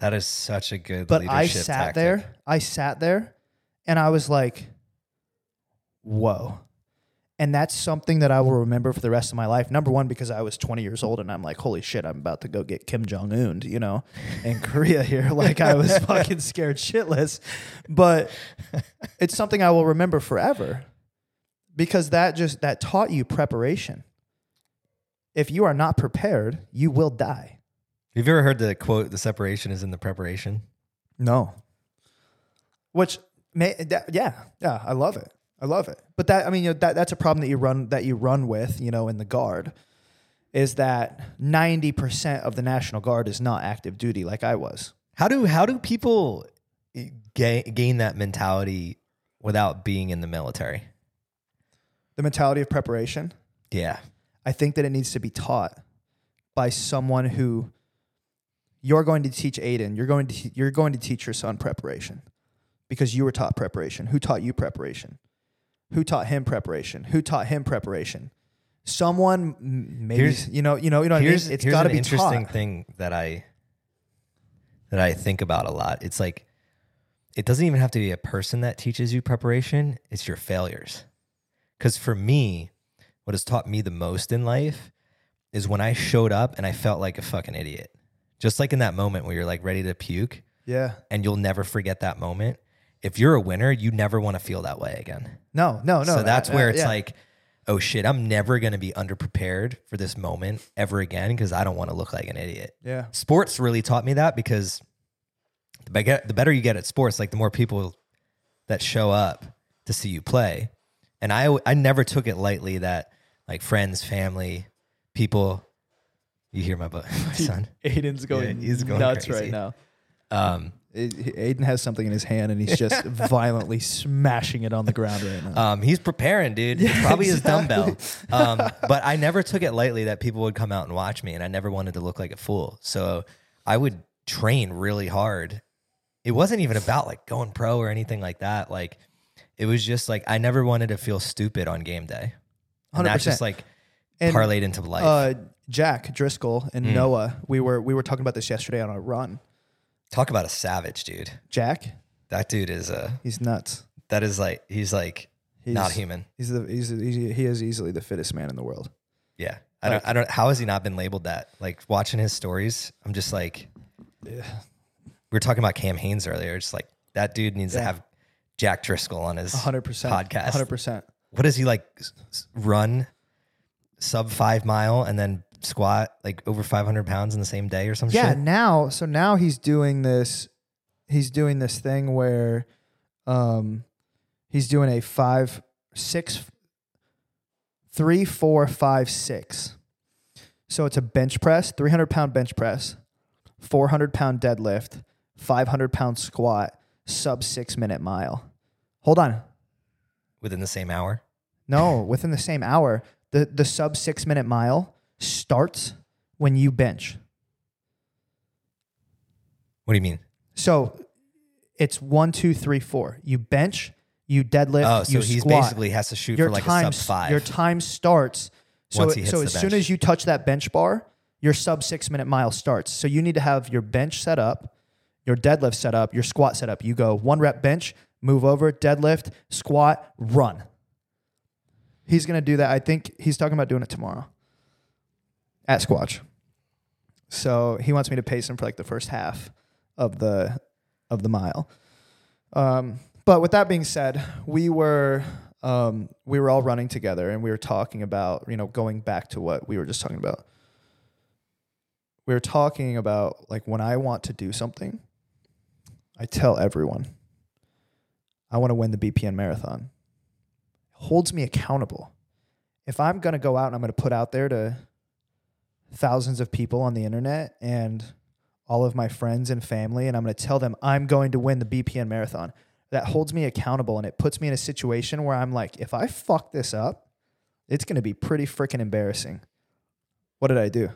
That is such a good But I sat tactic. there, I sat there and I was like, whoa. And that's something that I will remember for the rest of my life. Number one, because I was 20 years old and I'm like, holy shit, I'm about to go get Kim Jong Un, you know, in Korea here. Like I was fucking scared shitless. But it's something I will remember forever because that just that taught you preparation. If you are not prepared, you will die. Have you ever heard the quote, the separation is in the preparation? No. Which may that, yeah, yeah, I love it. I love it. But that I mean, you know, that that's a problem that you run that you run with, you know, in the guard is that 90% of the National Guard is not active duty like I was. How do how do people gain, gain that mentality without being in the military? The mentality of preparation, Yeah. I think that it needs to be taught by someone who you're going to teach Aiden, you're going to you're going to teach your son preparation because you were taught preparation. Who taught you preparation? Who taught him preparation? Who taught him preparation? Someone maybe Here's- you know you know you know what I mean? here's It's here's got to be interesting taught. thing that I that I think about a lot. It's like it doesn't even have to be a person that teaches you preparation. It's your failures. Because for me, what has taught me the most in life is when I showed up and I felt like a fucking idiot. Just like in that moment where you're like ready to puke Yeah. and you'll never forget that moment. If you're a winner, you never want to feel that way again. No, no, no. so that's uh, where uh, it's yeah. like, oh shit, I'm never going to be underprepared for this moment ever again because I don't want to look like an idiot. yeah. Sports really taught me that because the the better you get at sports, like the more people that show up to see you play. And I, I never took it lightly that like friends, family, people, you hear my, bu- my son. Aiden's going, he's going nuts crazy. right now. Um, It- Aiden has something in his hand and he's just violently smashing it on the ground right now. Um, he's preparing, dude. It's probably his dumbbell. Um, but I never took it lightly that people would come out and watch me, and I never wanted to look like a fool. So I would train really hard. It wasn't even about like going pro or anything like that. Like it was just like I never wanted to feel stupid on game day. And that's 100%. just like And, parlayed into life. Uh, Jack Driscoll and Mm. Noah, we were we were talking about this yesterday on a run. Talk about a savage, dude. Jack, That dude is a he's nuts. that is like he's like He's, not human. He's the he's, he he is easily the fittest man in the world. Yeah. I don't I don't how has he not been labeled that? Like watching his stories, I'm just like we were talking about Cam Hanes earlier. It's like that dude needs to have Jack Driscoll on his hundred percent podcast. Hundred percent. What does he like run sub five mile and then squat like over 500 pounds in the same day or some Yeah. shit? Now, so now he's doing this. He's doing this thing where, um, he's doing a five, six, three, four, five, six. So it's a bench press, three hundred pound bench press, four hundred pound deadlift, five hundred pound squat, sub six minute mile. Hold on. Within the same hour? No, within the same hour, the the sub six minute mile starts when you bench. What do you mean? So it's one, two, three, four. You bench, you deadlift, Oh, so you he basically has to shoot your for like time, a sub five. Your time starts. So, Once he hits so as soon as you touch that bench bar, your sub six minute mile starts. So you need to have your bench set up, your deadlift set up, your squat set up. You go one rep bench, move over, deadlift, squat, run. He's gonna do that. I think he's talking about doing it tomorrow at Squatch. So he wants me to pace him for like the first half of the of the mile. Um, but with that being said, we were um, we were all running together and we were talking about you know going back to what we were just talking about. We were talking about like when I want to do something, I tell everyone I want to win the BPN marathon. holds me accountable. If I'm going to go out and I'm going to put out there to thousands of people on the internet and all of my friends and family, and I'm going to tell them I'm going to win the BPN marathon, that holds me accountable and it puts me in a situation where I'm like, if I fuck this up, it's going to be pretty freaking embarrassing. What did I do?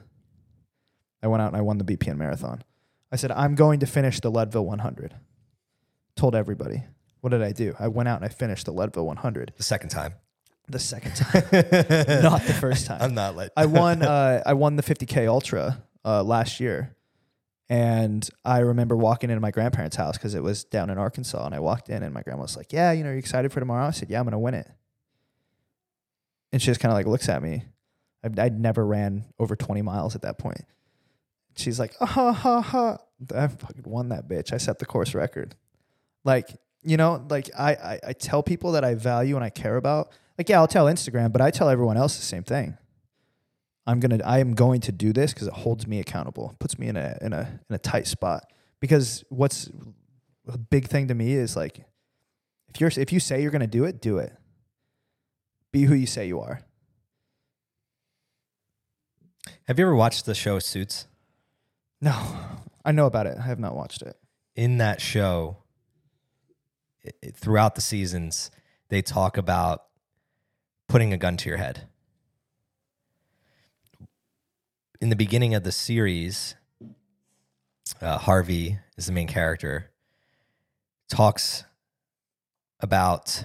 I went out and I won the BPN marathon. I said, I'm going to finish the Leadville 100. Told everybody. What did I do? I went out and I finished the Leadville 100 the second time. the second time, not the first time. I'm not like I won. Uh, I won the 50k ultra uh, last year, and I remember walking into my grandparents' house because it was down in Arkansas, and I walked in, and my grandma was like, "Yeah, you know, are you excited for tomorrow?" I said, "Yeah, I'm gonna win it." And she just kind of like looks at me. I'd, I'd never ran over 20 miles at that point. She's like, "Ah ha ha ha!" I fucking won that bitch. I set the course record. Like you know, like I, I I tell people that I value and I care about. Like yeah, I'll tell Instagram, but I tell everyone else the same thing. I'm gonna I am going to do this because it holds me accountable, puts me in a in a in a tight spot. Because what's a big thing to me is like if you're if you say you're gonna do it, do it. Be who you say you are. Have you ever watched the show Suits? No, I know about it. I have not watched it. in that show throughout the seasons they talk about putting a gun to your head. In the beginning of the series uh, harvey is the main character talks about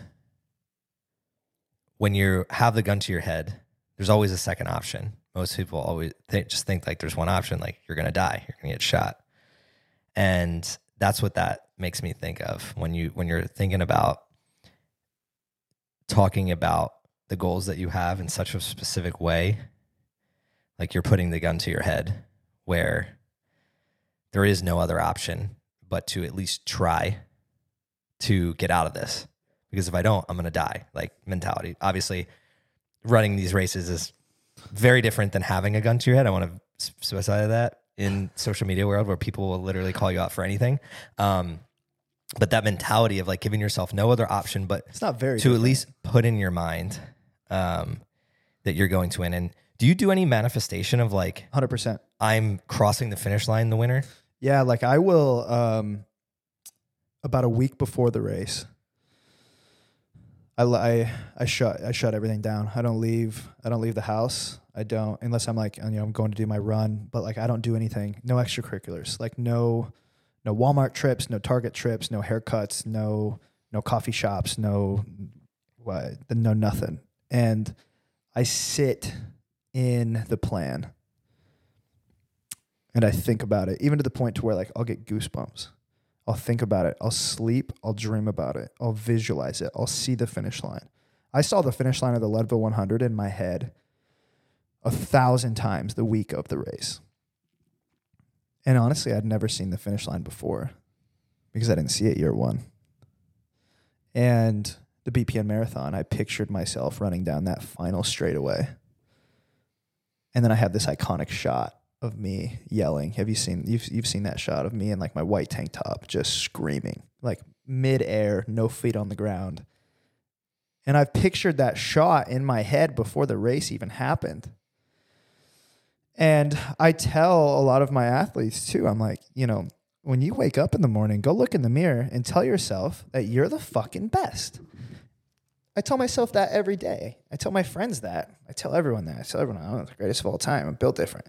when you have the gun to your head there's always a second option. Most people always just think like there's one option like you're gonna die you're gonna get shot. And that's what that makes me think of when you when you're thinking about talking about the goals that you have in such a specific way like you're putting the gun to your head where there is no other option but to at least try to get out of this. Because if i don't i'm going to die like mentality. Obviously running these races is very different than having a gun to your head. I want to specify that in social media world where people will literally call you out for anything um, but that mentality of like giving yourself no other option but It's not very to at least put in your mind um, that you're going to win. And do you do any manifestation of like 100%. I'm crossing the finish line, the winner? Yeah, like I will um about a week before the race, I, I I shut I shut everything down. I don't leave. I don't leave the house. I don't unless I'm like you know I'm going to do my run. But like I don't do anything. No extracurriculars. Like no no Walmart trips. No Target trips. No haircuts. No no coffee shops. No what no nothing. And I sit in the plan and I think about it, even to the point to where like I'll get goosebumps. I'll think about it. I'll sleep. I'll dream about it. I'll visualize it. I'll see the finish line. I saw the finish line of the Leadville 100 in my head a thousand times the week of the race. And honestly, I'd never seen the finish line before because I didn't see it year one. And the BPN marathon, I pictured myself running down that final straightaway. And then I have this iconic shot of me yelling. Have you seen you've you've seen that shot of me in like my white tank top just screaming, like midair, no feet on the ground. And I've pictured that shot in my head before the race even happened. And I tell a lot of my athletes too, I'm like, you know, when you wake up in the morning, go look in the mirror and tell yourself that you're the fucking best. I tell myself that every day. I tell my friends that. I tell everyone that. I tell everyone oh, I'm the greatest of all time. I'm built different.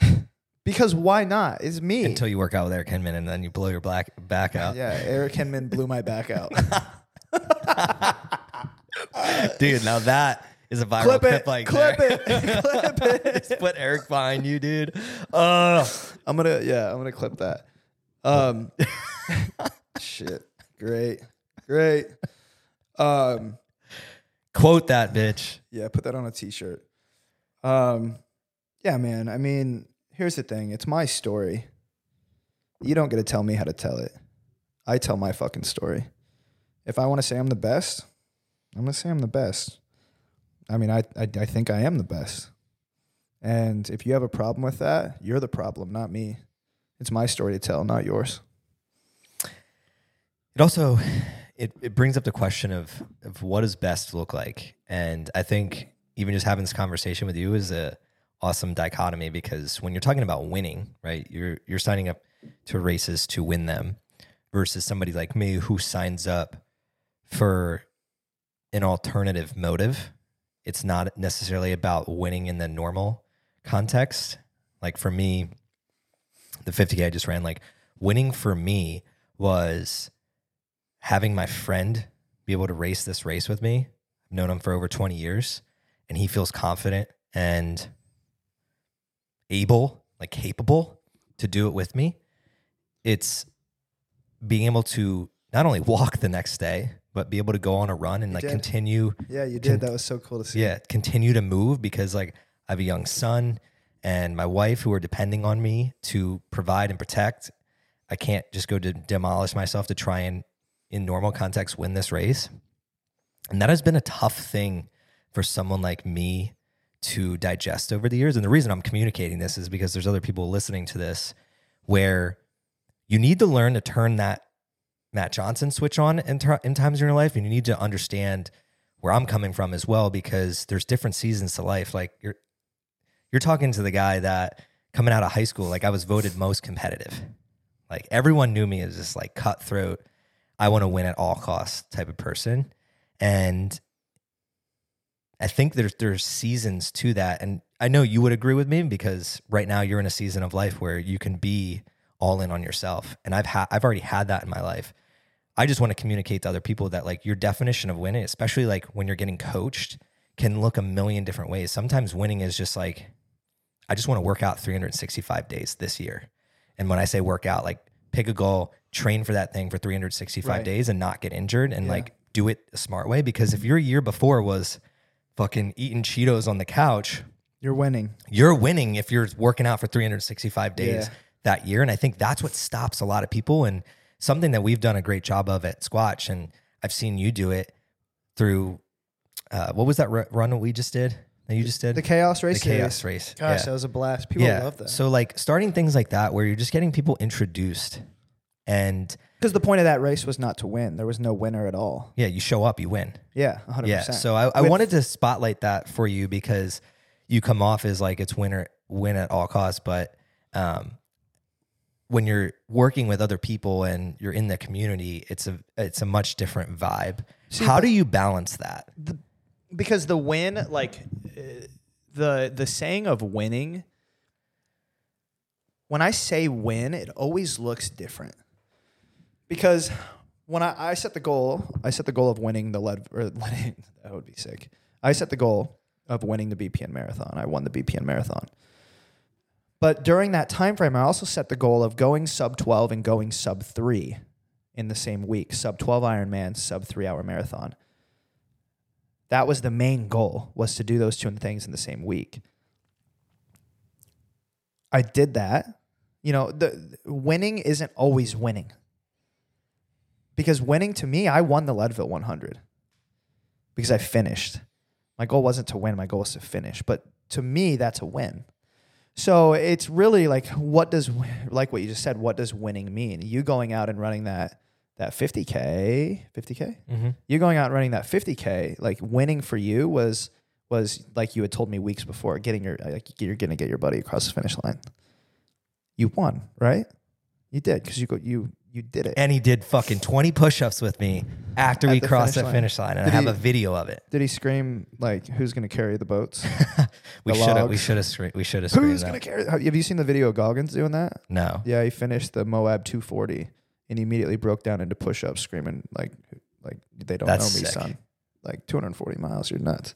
because why not? It's me. Until you work out with Eric Hinman and then you blow your black back out. yeah, Eric Hinman blew my back out. Dude, now that is a viral clip clip, it. like clip there. it. clip it. Just put Eric behind you, dude. Uh, I'm gonna yeah, I'm gonna clip that. Um shit. Great. Great. Um quote that bitch. Yeah, put that on a t-shirt. Um, yeah, man. I mean, here's the thing. It's my story. You don't get to tell me how to tell it. I tell my fucking story. If I want to say I'm the best, I'm gonna say I'm the best. I mean, I, I I think I am the best. And if you have a problem with that, you're the problem, not me. It's my story to tell, not yours. It also it, it brings up the question of of what does best look like. And I think even just having this conversation with you is a awesome dichotomy because when you're talking about winning, right? You're you're signing up to races to win them versus somebody like me who signs up for an alternative motive. It's not necessarily about winning in the normal context. Like for me, the 50K I just ran, like winning for me was having my friend be able to race this race with me. I've known him for over 20 years and he feels confident and able, like capable to do it with me. It's being able to not only walk the next day, but be able to go on a run and like did. continue Yeah, you did. That was so cool to see. yeah, continue to move because like I have a young son and my wife who are depending on me to provide and protect. I can't just go to demolish myself to try and in normal context win this race. And that has been a tough thing for someone like me to digest over the years. And the reason I'm communicating this is because there's other people listening to this where you need to learn to turn that Matt Johnson switch on in, ter- in times in your life. And you need to understand where I'm coming from as well, because there's different seasons to life. Like you're, you're talking to the guy that coming out of high school, like I was voted most competitive. Like everyone knew me as this like cutthroat, I want to win at all costs type of person. And I think there's there's seasons to that. And I know you would agree with me because right now you're in a season of life where you can be all in on yourself. And I've had I've already had that in my life. I just want to communicate to other people that like your definition of winning, especially like when you're getting coached, can look a million different ways. Sometimes winning is just like, I just want to work out 365 days this year. And when I say work out, like pick a goal, train for that thing for 365 Right. days and not get injured and Yeah. like do it a smart way. Because if your year before was fucking eating Cheetos on the couch, You're winning. you're winning if you're working out for 365 days Yeah. that year. And I think that's what stops a lot of people. And something that we've done a great job of at Squatch, and I've seen you do it through uh, what was that ru- run that we just did? That you just did The chaos race. The chaos race. Gosh, yeah. that was a blast. People yeah. love that. So like starting things like that where you're just getting people introduced, and Because the point of that race was not to win. There was no winner at all. yeah, you show up, you win. Yeah, 100%. Yeah. So I, I With- wanted to spotlight that for you because you come off as like it's winner win at all costs, but um, when you're working with other people and you're in the community, it's a it's a much different vibe. How do you balance that? because the win like uh, the the saying of winning when i say win it always looks different because when i, I set the goal i set the goal of winning the lead or winning that would be sick i set the goal of winning the bpn marathon i won the bpn marathon but during that time frame i also set the goal of going sub 12 and going sub 3 in the same week sub 12 ironman sub 3 hour marathon. That was the main goal was to do those two things in the same week. I did that. You know the winning isn't always winning. Because winning to me i won the leadville 100 because i finished. My goal wasn't to win my goal was to finish. But to me that's a win so it's really like what does like what you just said what does winning mean? You going out and running that that 50k 50k Mm-hmm. you going out and running that 50k like winning for you was was like you had told me weeks before getting your like you're gonna get your buddy across the finish line. You won right? You did because you go you you did it And he did fucking 20 push-ups with me after we the crossed finish the line. finish line, and Did I have he- a video of it. did he scream like who's gonna carry the boats We The should have we logs. should have scre- we should have screamed who's that. gonna carry have you seen the video of goggins doing that no. yeah he finished the moab 240 and he immediately broke down into push-ups screaming like like they don't That's know me sick. son like 240 miles you're nuts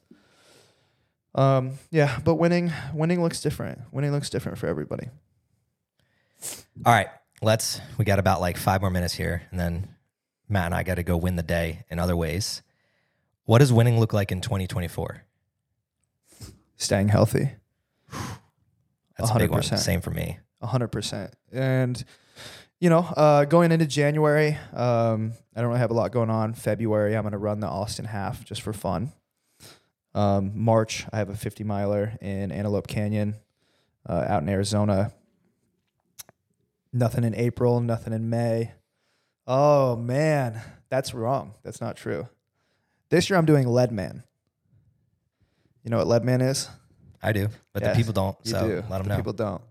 um yeah but winning winning looks different winning looks different for everybody All right, let's. We got about like five more minutes here, and then Matt and I got to go win the day in other ways. What does winning look like in 2024? staying healthy That's a big one. Same for me. hundred percent. And you know, uh, going into January, um, I don't really have a lot going on. February, I'm going to run the Austin half just for fun. Um, March, I have a 50 miler in Antelope Canyon, uh, out in Arizona. Nothing in April, nothing in May. Oh man, that's wrong. That's not true. This year, I'm doing Leadman. You know what Leadman is? I do, but Yes, the people don't. So do. let them The know. People don't.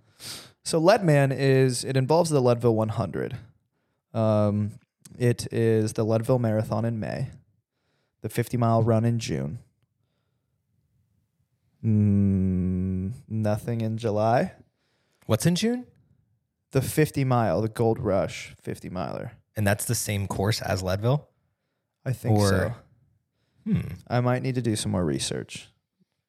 So Leadman is it involves the Leadville 100. Um, it is the Leadville Marathon in May, the 50 mile run in June. Mm, nothing in July. What's in June? The 50 mile, the Gold Rush 50 miler. And that's the same course as Leadville. I think Or- so. Hmm. I might need to do some more research.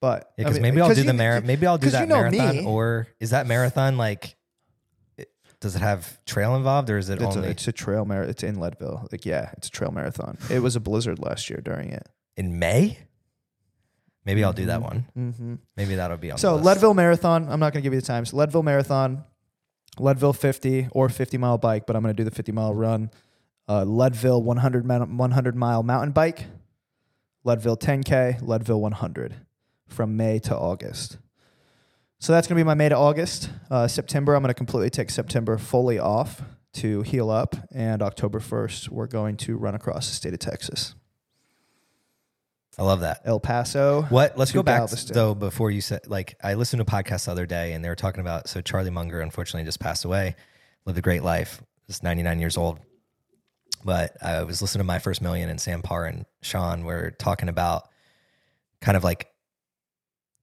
But Yeah, I because mean, maybe I'll do you- the marathon. Maybe I'll do that you know marathon. me. Or is that marathon like? it- Does it have trail involved, or is it It's a, only it's a trail marathon. It's in Leadville. Like yeah, it's a trail marathon. It was a blizzard last year during it. in May? Maybe I'll do that one. Mm-hmm. Maybe that'll be on. So the list. Leadville Marathon. I'm not going to give you the times. Leadville Marathon, Leadville 50 or 50 mile bike, but I'm going to do the 50 mile run. Uh, Leadville 100, 100 mile mountain bike. Leadville 10k. Leadville 100 from May to August. So that's going to be my May to August. Uh, September, I'm going to completely take September fully off to heal up, and October 1st, we're going to run across the state of Texas, I love that. El Paso. What? Let's go back though before you said like I listened to a podcast the other day and they were talking about so Charlie Munger unfortunately just passed away, lived a great life, was 99 years old. But I was listening to my first million and Sam Parr and Shaan were talking about kind of like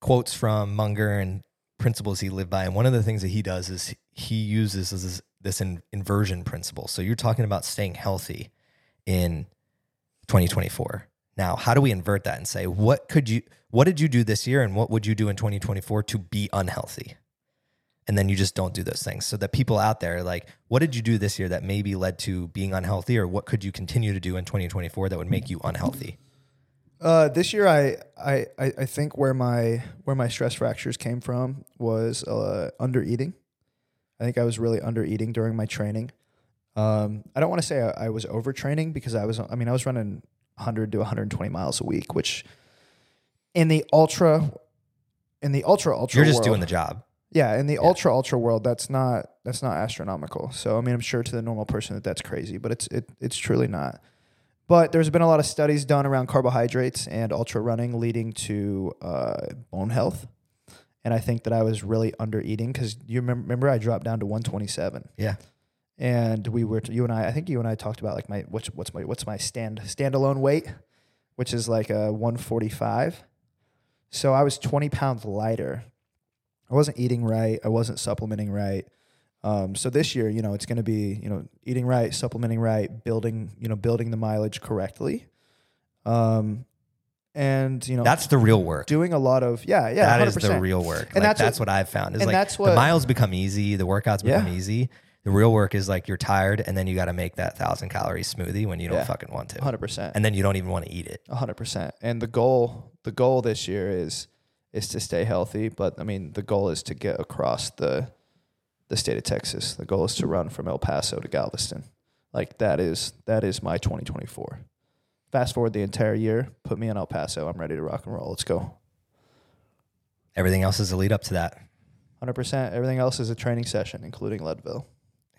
quotes from Munger and principles he lived by. And one of the things that he does is he uses this, this in, inversion principle. So you're talking about staying healthy in 2024. Now, how do we invert that and say what could you what did you do this year and what would you do in 2024 to be unhealthy? And then you just don't do those things. So that people out there like what did you do this year that maybe led to being unhealthy or what could you continue to do in 2024 that would make you unhealthy? Uh, this year, I, I I think where my where my stress fractures came from was uh, under eating. I think I was really under eating during my training. Um, I don't want to say I, I was overtraining because I was. I mean, I was running 100 to 120 miles a week, which in the ultra, in the ultra ultra, You're just world- doing the job. yeah, in the ultra ultra world, that's not that's not astronomical. So I mean, I'm sure to the normal person that that's crazy, but it's it it's truly not. But there's been a lot of studies done around carbohydrates and ultra running leading to uh, bone health, and I think that I was really under eating because you remember, remember I dropped down to 127. Yeah. And we were you and I. I think you and I talked about like my what's what's my what's my stand standalone weight, which is like a 145. So I was 20 pounds lighter. I wasn't eating right. I wasn't supplementing right. Um, so this year, you know, it's going to be you know eating right, supplementing right, building you know building the mileage correctly. Um, and you know That's the real work. doing a lot of yeah yeah That 100%. is the real work. And like, that's that's, what- what, I've found. Is and like that's the miles become easy, the workouts become Yeah. easy. The real work is like you're tired and then you got to make that thousand calorie smoothie when you don't Yeah. fucking want to. 100%. And then you don't even want to eat it. hundred percent. And the goal, the goal this year is is to stay healthy. But I mean, the goal is to get across the the state of Texas. The goal is to run from El Paso to Galveston. Like that is that is my 2024. Fast forward the entire year, put me in El Paso. I'm ready to rock and roll. Let's go. Everything else is a lead up to that, Hundred percent. Everything else is a training session, including Leadville.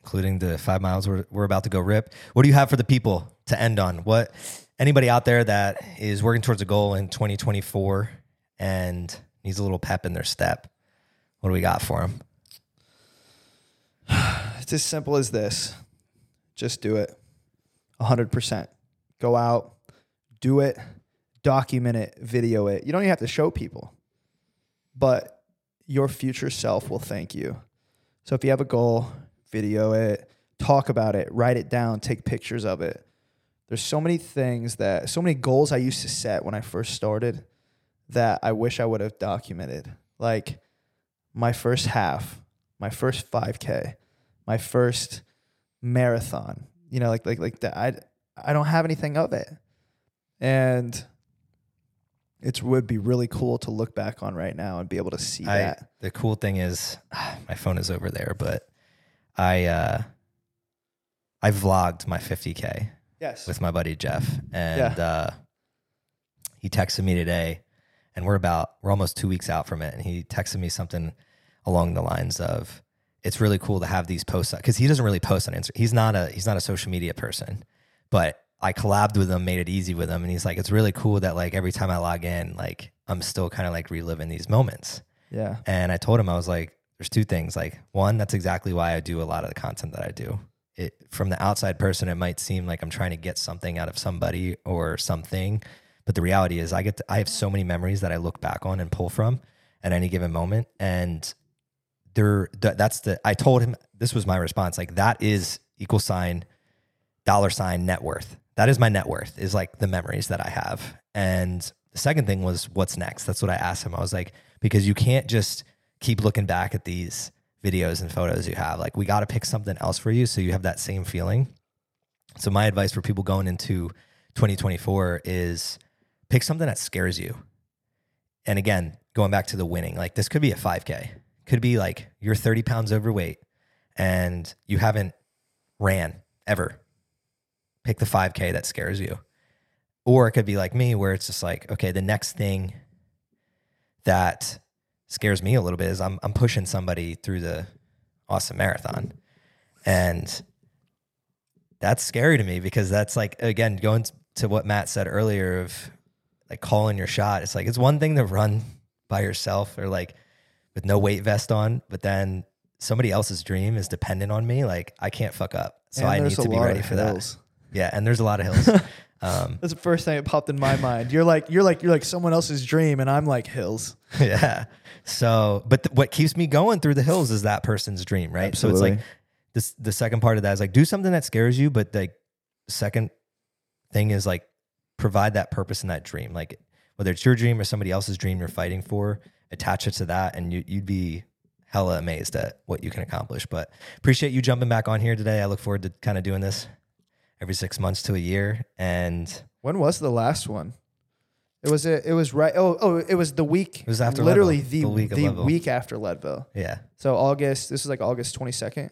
Including the five miles we're, we're about to go rip. What do you have for the people to end on? What anybody out there that is working towards a goal in 2024 and needs a little pep in their step? What do we got for them? It's as simple as this. Just do it. 100%. Go out, do it, document it, video it. You don't even have to show people, but your future self will thank you. So if you have a goal, video it, talk about it, write it down, take pictures of it. There's so many things that, so many goals I used to set when I first started that I wish I would have documented. Like my first half, my first 5K, my first marathon. You know, like like like that. I I don't have anything of it, and it would be really cool to look back on right now and be able to see I, that. the cool thing is my phone is over there, but I uh I vlogged my 50k Yes. with my buddy Jeff, and uh, he texted me today, and we're about we're almost two weeks out from it, and he texted me something along the lines of, "It's really cool to have these posts because he doesn't really post on Instagram. He's not a he's not a social media person, but I collabed with him, made it easy with him, and he's like, it's really cool that like every time I log in, like I'm still kind of like reliving these moments. yeah. And I told him, I was like, there's two things. Like, one, that's exactly why I do a lot of the content that I do. It from the outside person, it might seem like I'm trying to get something out of somebody or something. But the reality is I get to, I have so many memories that I look back on and pull from at any given moment. And there th- that's the I told him this was my response. Like that is equal sign dollar sign net worth. That is my net worth, is like the memories that I have. And the second thing was what's next? That's what I asked him. I was like, because you can't just keep looking back at these videos and photos you have. Like, we got to pick something else for you so you have that same feeling. So, my advice for people going into 2024 is pick something that scares you. And again, going back to the winning, like this could be a 5K, could be like you're 30 pounds overweight and you haven't ran ever. Pick the 5K that scares you. Or it could be like me, where it's just like, okay, the next thing that scares me a little bit is I'm, I'm pushing somebody through the Austin marathon. And that's scary to me because that's like, again, going to what Matt said earlier of like calling your shot. It's like, it's one thing to run by yourself or like with no weight vest on, but then somebody else's dream is dependent on me. Like, I can't fuck up. So And I need to be ready for that. Yeah, and there's a lot of hills. um, That's the first thing that popped in my mind. You're like you're like you're like someone else's dream, and I'm like hills. yeah. So, but th- what keeps me going through the hills is that person's dream, right? So it's like Absolutely. this. The second part of that is like do something that scares you, but like second thing is like provide that purpose and that dream. Like whether it's your dream or somebody else's dream you're fighting for, attach it to that, and you, you'd be hella amazed at what you can accomplish. But appreciate you jumping back on here today. I look forward to kind of doing this every six months to a year, and When was the last one? It was it. It was right. Oh oh, it was the week. It was after literally Leadville, the the week the week after Leadville. yeah, So August. This is like August 22nd.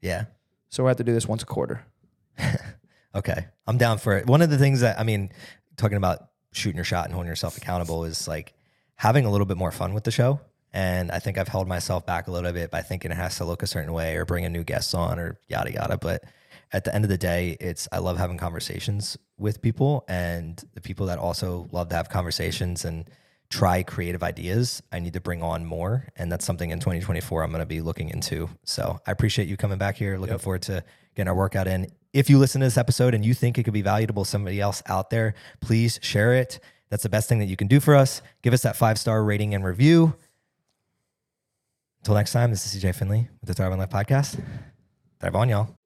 yeah. So we have to do this once a quarter. Okay. I'm down for it. One of the things that I mean, talking about shooting your shot and holding yourself accountable is like having a little bit more fun with the show. And I think I've held myself back a little bit by thinking it has to look a certain way or bring a new guest on or yada yada. But at the end of the day, it's I love having conversations with people and the people that also love to have conversations and try creative ideas, I need to bring on more. And that's something in 2024 I'm going to be looking into. So I appreciate you coming back here. Looking forward to getting our workout in. If you listen to this episode and you think it could be valuable to somebody else out there, please share it. That's the best thing that you can do for us. Give us that five star rating and review. Until next time, this is CJ Finley with the Thrive on Life podcast. Thrive on, y'all.